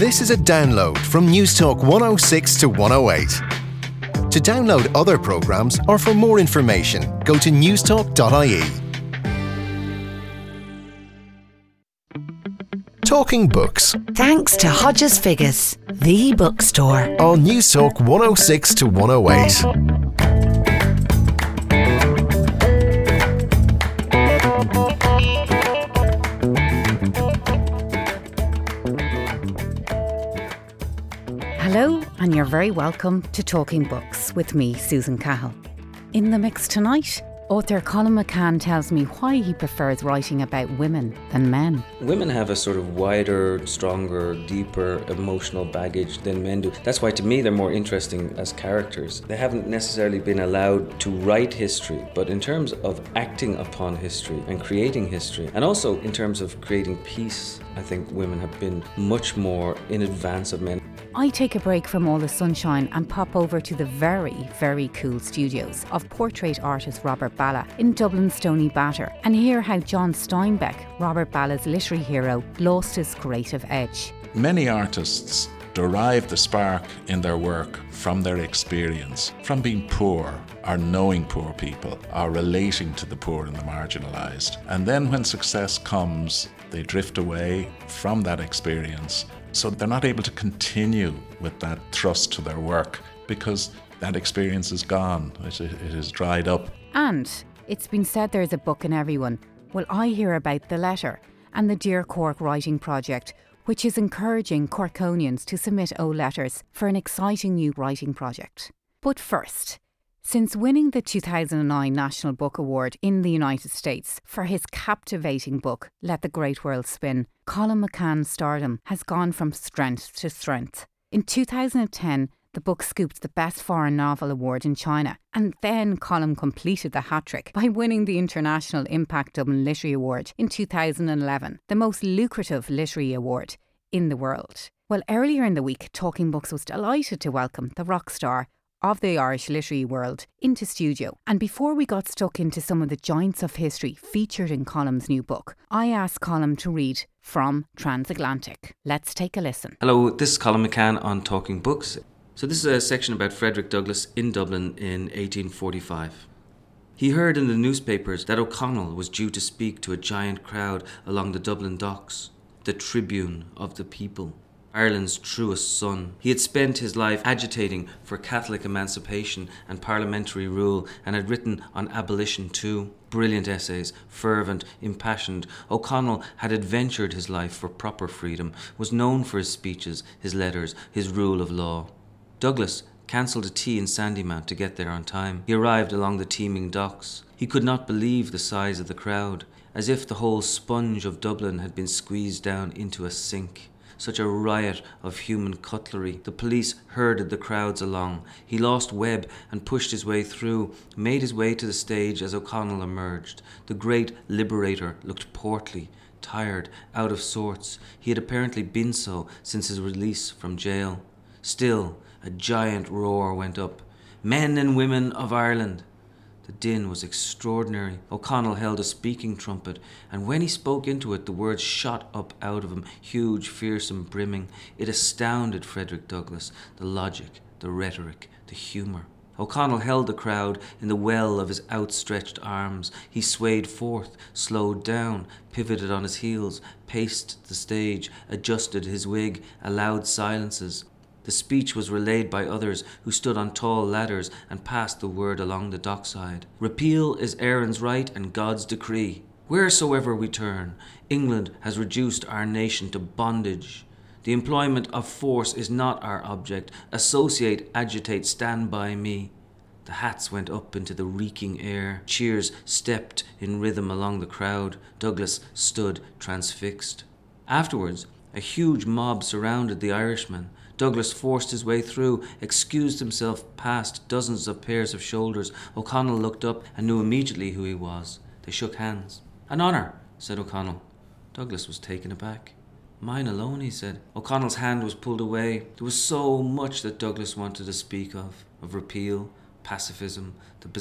This is a download from Newstalk 106 to 108. To download other programmes or for more information, go to newstalk.ie. Talking Books Thanks to Hodges Figgis, the bookstore. on Newstalk 106 to 108. And you're very welcome to Talking Books with me, Susan Cahill. In the mix tonight, author Colum McCann tells me why he prefers writing about women than men. Women have a sort of wider, stronger, deeper emotional baggage than men do. That's why, to me, they're more interesting as characters. They haven't necessarily been allowed to write history, but in terms of acting upon history and creating history, and also in terms of creating peace, I think women have been much more in advance of men. I take a break from all the sunshine and pop over to the very, very cool studios of portrait artist Robert Ballagh in Dublin's Stoneybatter and hear how John Steinbeck, Robert Ballagh's literary hero, lost his creative edge. Many artists derive the spark in their work from their experience, from being poor, or knowing poor people, or relating to the poor and the marginalised. And then when success comes, they drift away from that experience. So they're not able to continue with that thrust to their work because that experience is gone, it, it is dried up. And it's been said there's a book in everyone. Well, I hear about The Letter and the Dear Cork Writing Project, which is encouraging Corkonians to submit O letters for an exciting new writing project. But first, since winning the 2009 National Book Award in the United States for his captivating book, Let the Great World Spin, Colum McCann's stardom has gone from strength to strength. In 2010, the book scooped the Best Foreign Novel Award in China, and then Colum completed the hat trick by winning the International IMPAC Dublin Literary Award in 2011, the most lucrative literary award in the world. Well, earlier in the week, Talking Books was delighted to welcome the rock star of the Irish literary world into studio. And before we got stuck into some of the giants of history featured in Colum's new book, I asked Colum to read from Transatlantic. Let's take a listen. Hello, this is Colum McCann on Talking Books. So, this is a section about Frederick Douglass in Dublin in 1845. He heard in the newspapers that O'Connell was due to speak to a giant crowd along the Dublin docks, the tribune of the people. Ireland's truest son. He had spent his life agitating for Catholic emancipation and parliamentary rule and had written on abolition too. Brilliant essays, fervent, impassioned. O'Connell had adventured his life for proper freedom, was known for his speeches, his letters, his rule of law. Douglass cancelled a tea in Sandymount to get there on time. He arrived along the teeming docks. He could not believe the size of the crowd, as if the whole sponge of Dublin had been squeezed down into a sink such a riot of human cutlery. The police herded the crowds along. He lost Webb and pushed his way through, made his way to the stage as O'Connell emerged. The great liberator looked portly, tired, out of sorts. He had apparently been so since his release from jail. Still, a giant roar went up. Men and women of Ireland. The din was extraordinary. O'Connell held a speaking trumpet, and when he spoke into it, the words shot up out of him, huge, fearsome, brimming. It astounded Frederick Douglass the logic, the rhetoric, the humour. O'Connell held the crowd in the well of his outstretched arms. He swayed forth, slowed down, pivoted on his heels, paced the stage, adjusted his wig, allowed silences. The speech was relayed by others who stood on tall ladders and passed the word along the dockside. Repeal is Erin's right and God's decree. Wheresoever we turn, England has reduced our nation to bondage. The employment of force is not our object. Associate, agitate, stand by me. The hats went up into the reeking air. Cheers stepped in rhythm along the crowd. Douglass stood transfixed. Afterwards, a huge mob surrounded the Irishman. Douglass forced his way through, excused himself past dozens of pairs of shoulders. O'Connell looked up and knew immediately who he was. They shook hands. An honour, said O'Connell. Douglass was taken aback. Mine alone, he said. O'Connell's hand was pulled away. There was so much that Douglass wanted to speak of of repeal, pacifism, the